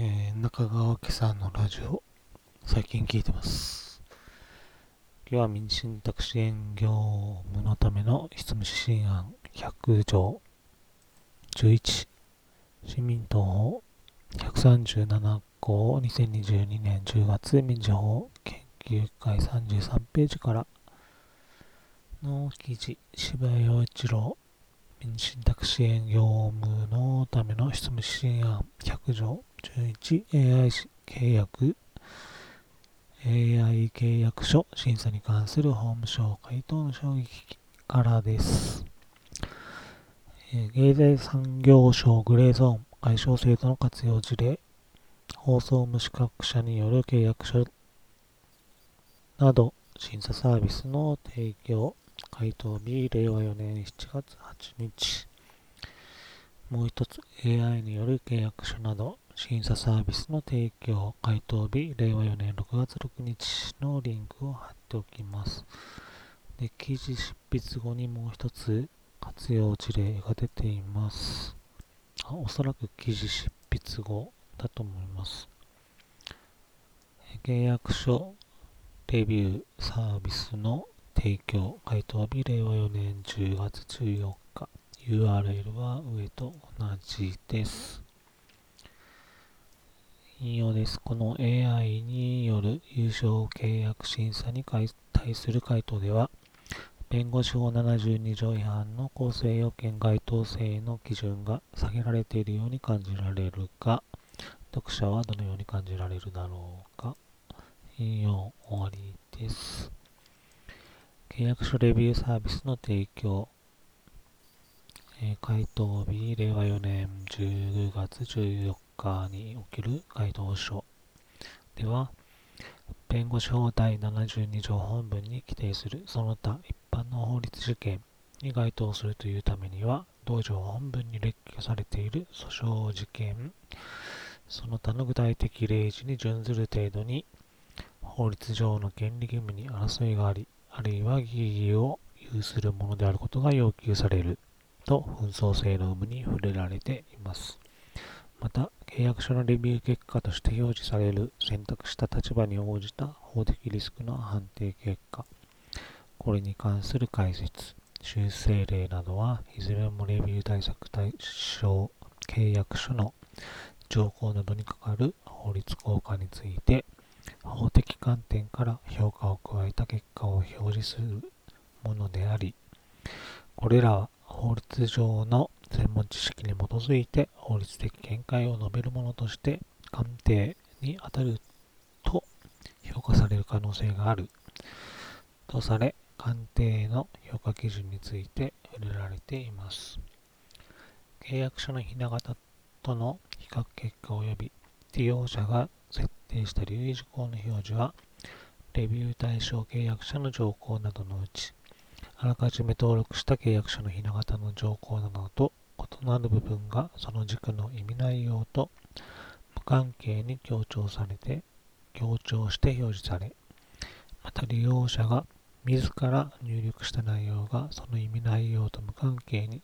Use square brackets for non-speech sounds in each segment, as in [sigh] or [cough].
えー、中川家さんのラジオ、最近聞いてます。今日は民進宅支援業務のための執務指針案100条。11市民党法。137号2022年10月民事法研究会33ページから。の記事柴谷陽一郎。民進宅支援業務のための執務指針案100条。11AI 契約 AI 契約書審査に関する法務省回答の衝撃からです。えー経済産業省グレーゾーン外商制度の活用事例放送無資格者による契約書など審査サービスの提供回答日令和4年7月8日もう一つ AI による契約書など審査サービスの提供回答日令和4年6月6日のリンクを貼っておきます。で記事執筆後にもう一つ活用事例が出ています。あおそらく記事執筆後だと思います。契約書レビューサービスの提供回答日令和4年10月14日。URL は上と同じです。引用です。この AI による優勝契約審査に対する回答では、弁護士法72条違反の公正要件該当性の基準が下げられているように感じられるが、読者はどのように感じられるだろうか。引用終わりです。契約書レビューサービスの提供、えー回答日、令和4年10月14日における回答書では、弁護士法第72条本文に規定するその他一般の法律事件に該当するというためには、同条本文に列挙されている訴訟事件、その他の具体的例示に準ずる程度に、法律上の権利義務に争いがあり、あるいは疑義を有するものであることが要求されると紛争性の有無に触れられています。また、契約書のレビュー結果として表示される選択した立場に応じた法的リスクの判定結果、これに関する解説、修正例などはいずれもレビュー対策対象契約書の条項などに関わる法律効果について法的観点から評価を加えた結果を表示するものであり、これらは法律上の専門知識に基づいて法律的見解を述べるものとして鑑定に当たると評価される可能性があるとされ、鑑定の評価基準について触れられています。契約書のひな形との比較結果及び利用者が設定した留意事項の表示は、レビュー対象契約者の条項などのうち、あらかじめ登録した契約書のひな形の条項などと異なる部分がその軸の意味内容と無関係に強調されて、強調して表示され、また利用者が自ら入力した内容がその意味内容と無関係に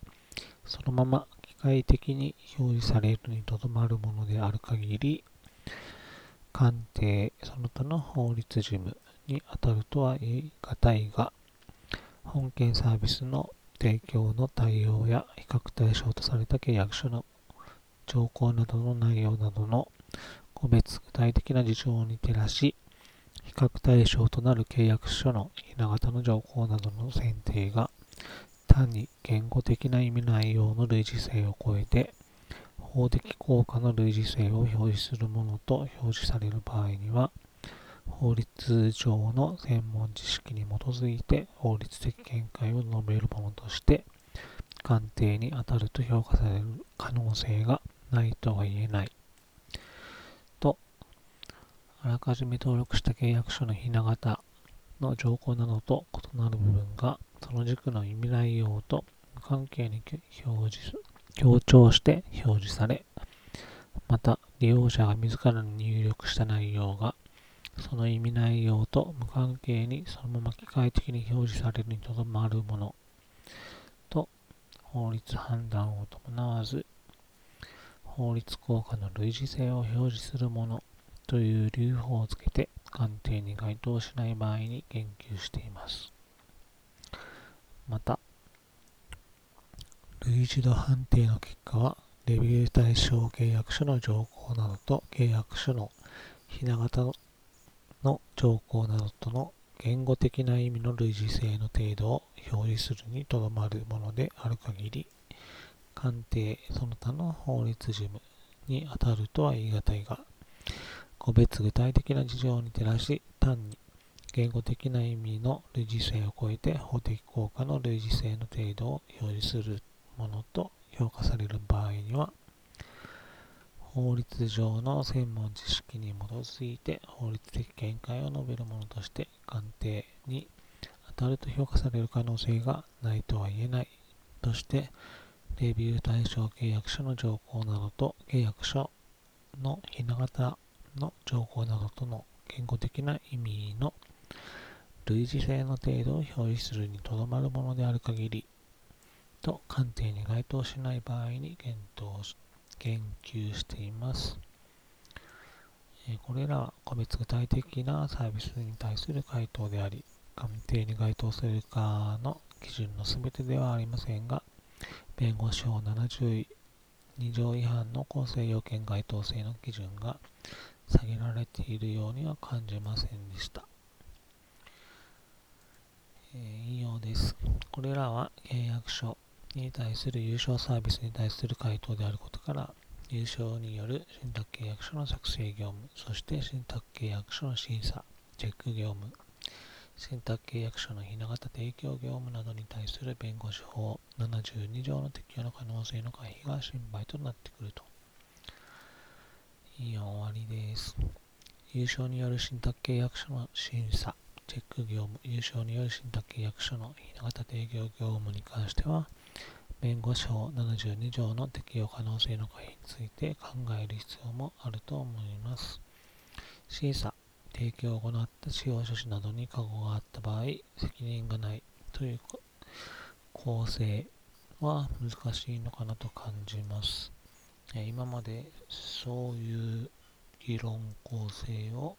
そのまま機械的に表示されるにとどまるものである限り、鑑定その他の法律事務に当たるとは言い難いが、本件サービスの提供の対応や比較対象とされた契約書の条項などの内容などの個別具体的な事情に照らし、比較対象となる契約書のひな形の条項などの選定が単に言語的な意味内容の類似性を超えて法的効果の類似性を表示するものと表示される場合には法律上の専門知識に基づいて法律的見解を述べるものとして鑑定に当たると評価される可能性がないとは言えない。とあらかじめ登録した契約書のひな形の条項などと異なる部分がその軸の意味内容と無関係に表示強調して表示されまた利用者が自らに入力した内容がその意味内容と無関係にそのまま機械的に表示されるにとどまるものと法律判断を伴わず法律効果の類似性を表示するものという留法をつけて鑑定に該当しない場合に言及しています。また、類似度判定の結果は、レビュー対象契約書の条項などと契約書のひな形の条項などとの言語的な意味の類似性の程度を表示するにとどまるものである限り、鑑定その他の法律事務に当たるとは言い難いが、個別具体的な事情に照らし、単に言語的な意味の類似性を超えて法的効果の類似性の程度を表示するものと評価される場合には、法律上の専門知識に基づいて法律的見解を述べるものとして鑑定に当たると評価される可能性がないとは言えないとして、レビュー対象契約書の条項などと契約書のひな形の情報などとの言語的な意味の類似性の程度を表示するにとどまるものである限りと鑑定に該当しない場合に検討言及しています。これらは個別具体的なサービスに対する回答であり、鑑定に該当するかの基準の全てではありませんが、弁護士法72条違反の構成要件該当性の基準が下げられているようには感じませんでした。えー、引用です。これらは契約書に対する優勝サービスに対する回答であることから、優勝による信託契約書の作成業務、そして信託契約書の審査、チェック業務、信託契約書のひな形提供業務などに対する弁護士法72条の適用の可能性の回避が心配となってくると。いや、終わりです。優勝による信託契約書の審査、チェック業務、優勝による信託契約書のひな形提供業務に関しては、弁護士法72条の適用可能性の回避について考える必要もあると思います。審査、提供を行った使用書士などに過去があった場合、責任がないという構成は難しいのかなと感じます。今までそういう議論構成を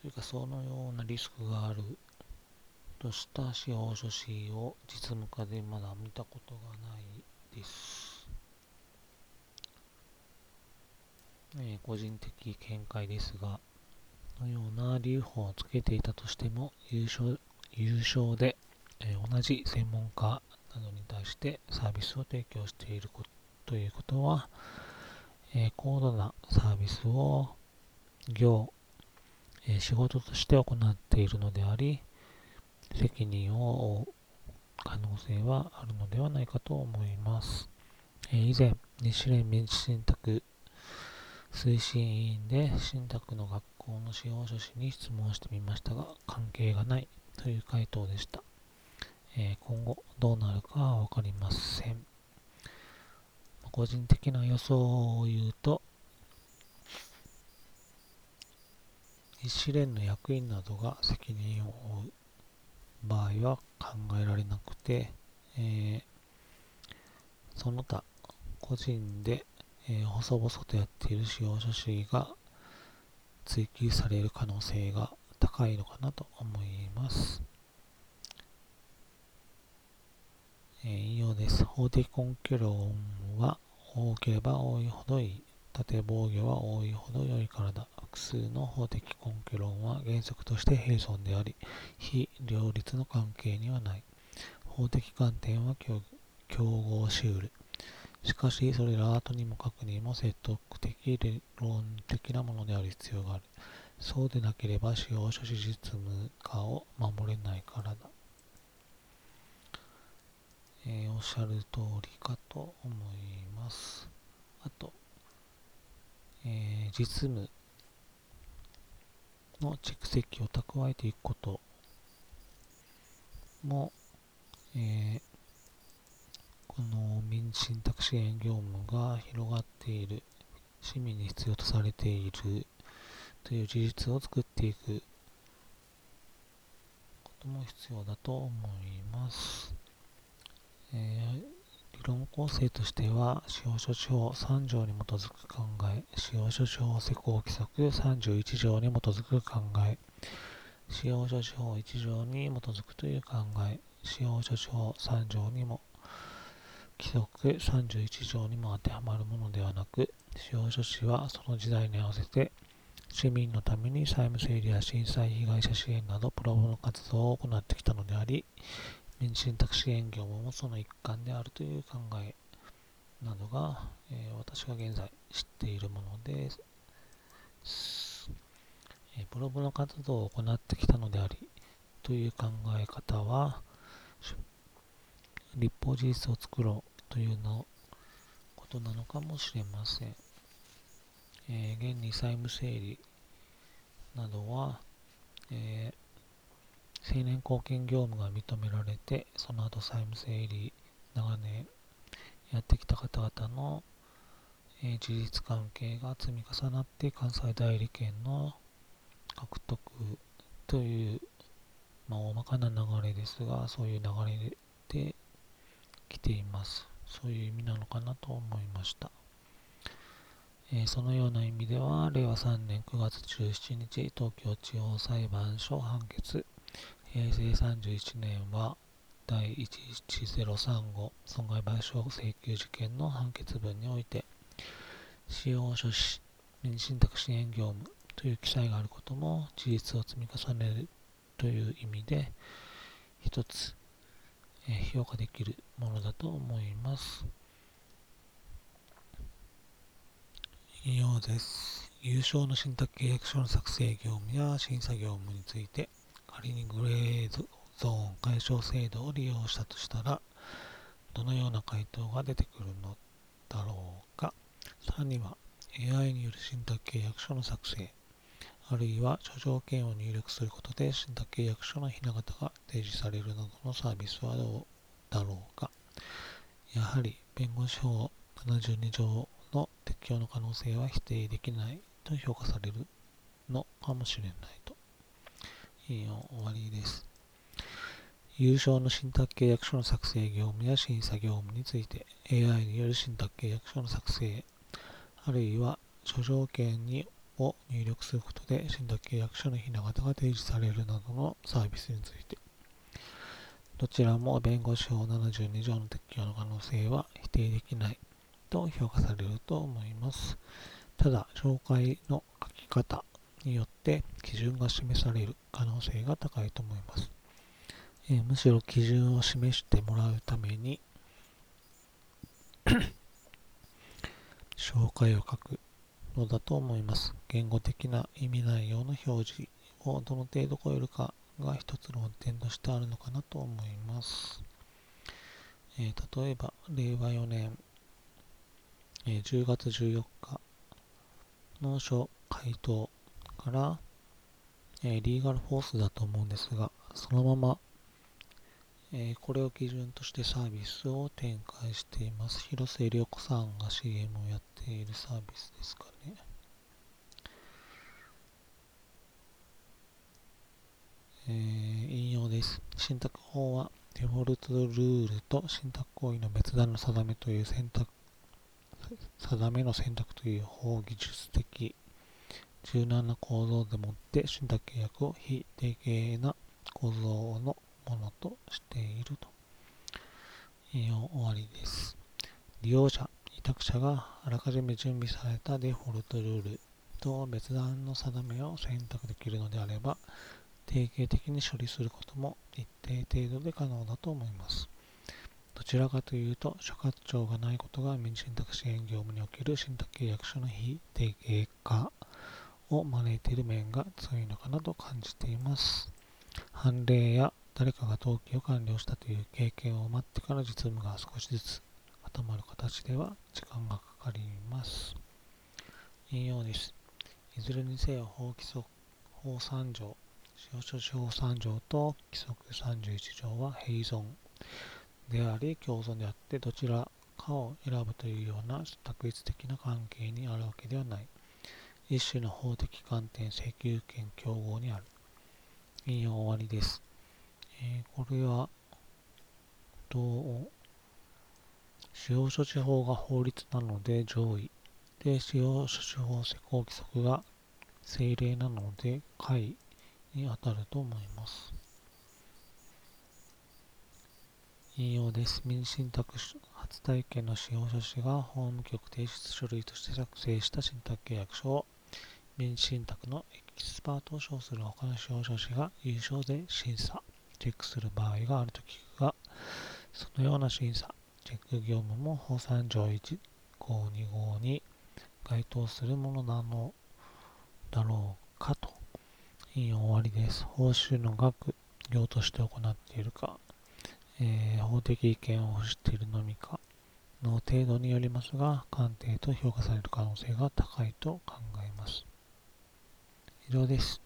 というかそのようなリスクがあるとした司法書士を実務家でまだ見たことがないです。えー、個人的見解ですが、のような留保をつけていたとしても優勝優勝で、えー、同じ専門家などに対してサービスを提供しているこということは、えー、高度なサービスを業、えー、仕事として行っているのであり、責任を負う可能性はあるのではないかと思います。えー、以前、日連民事信託推進委員で信託の学校の司法書士に質問してみましたが、関係がないという回答でした。えー、今後どうなるかはわかりません。個人的な予想を言うと、一連の役員などが責任を負う場合は考えられなくて、えー、その他、個人で、えー、細々とやっている司法書士が追及される可能性が高いのかなと思います。えー、引用です。法的根拠論は多ければ多いほどいい。縦防御は多いほど良いからだ。複数の法的根拠論は原則として並存であり、非両立の関係にはない。法的観点は競合しうる。しかし、それら後にもかくにも説得的、理論的なものである必要がある。そうでなければ司法書士実務家を守れないからだ。えー、おっしゃる通りかと思います。あと、えー、実務の蓄積を蓄えていくことも、えー、この民事信託支援業務が広がっている、市民に必要とされているという事実を作っていくことも必要だと思います。えー、論構成としては、司法書地法3条に基づく考え、司法書地法施行規則31条に基づく考え、司法書地法1条に基づくという考え、司法書地法3条にも規則31条にも当てはまるものではなく、司法書士はその時代に合わせて市民のために債務整理や震災被害者支援などプロボノ活動を行ってきたのであり、民信託支援業務もその一環であるという考えなどが、えー、私が現在知っているものです。えー、プロボノ活動を行ってきたのであり、という考え方は、立法事実を作ろうというのことなのかもしれません。えー、現に債務整理などは、えー、青年貢献業務が認められて、その後債務整理、長年やってきた方々の、えー、事実関係が積み重なって関西代理権の獲得という、まあ、大まかな流れですが、そういう流れで来ています。そういう意味なのかなと思いました。えー、そのような意味では、令和3年9月17日、東京地方裁判所判決、平成31年は、第11035損害賠償請求事件の判決文において、使用書士、民信託支援業務という記載があることも事実を積み重ねるという意味で、一つ、えー、評価できるものだと思います。引用です。優勝の信託契約書の作成業務や審査業務について、仮にグレーゾーン解消制度を利用したとしたら、どのような回答が出てくるのだろうか。3には、AI による信託契約書の作成、あるいは諸条件を入力することで信託契約書のひな形が提示されるなどのサービスはどうだろうか。やはり、弁護士法72条の適用の可能性は否定できないと評価されるのかもしれないと。引用終わりです。優勝の信託契約書の作成業務や審査業務について AI による信託契約書の作成、あるいは諸条件にを入力することで信託契約書のひな形が提示されるなどのサービスについて、どちらも弁護士法72条の適用の可能性は否定できないと評価されると思います。ただ、紹介の書き方によって基準が示される可能性が高いと思います。えー、むしろ基準を示してもらうために [coughs] 紹介を書くのだと思います。言語的な意味内容の表示をどの程度超えるかが一つ論点としてあるのかなと思います。えー、例えば、令和4年えー、10月14日の書回答から、えー、リーガルフォースだと思うんですが、そのまま、え、これを基準としてサービスを展開しています。広瀬涼子さんが CM をやっているサービスですかね。えー、引用です。信託法はデフォルトルールと信託行為の別段の定めという選択定めの選択という法技術的柔軟な構造でもって信託契約を非定型な構造のもとしていると。引用終わりです。利用者、委託者があらかじめ準備されたデフォルトルールと別段の定めを選択できるのであれば、定型的に処理することも一定程度で可能だと思います。どちらかというと、諸葛長がないことが民信託支援業務における信託契約書の非定型化を招いている面が強いのかなと感じています。判例や誰かが登記を完了したという経験を待ってから実務が少しずつ固まる形では時間がかかります。引用です。いずれにせよ法規則法3条、使用書士法3条と規則31条は併存。であり共存であってどちらかを選ぶというような択一的な関係にあるわけではない一種の法的観点請求権競合にある引用終わりです、えー、これはどう？司法処置法が法律なので上位。で司法処置法施行規則が政令なので下位に当たると思います。引用です。民信託初体験の司法書士が法務局提出書類として作成した信託契約書。を民信託のエキスパートを称する他の司法書士が優勝で審査、チェックする場合があると聞くが、そのような審査、チェック業務も法3条1項2号に該当するものなのだろうかと。引用終わりです。報酬の額、業として行っているか、えー、法的意見を知っているのみかの程度によりますが、鑑定と評価される可能性が高いと考えます。以上です。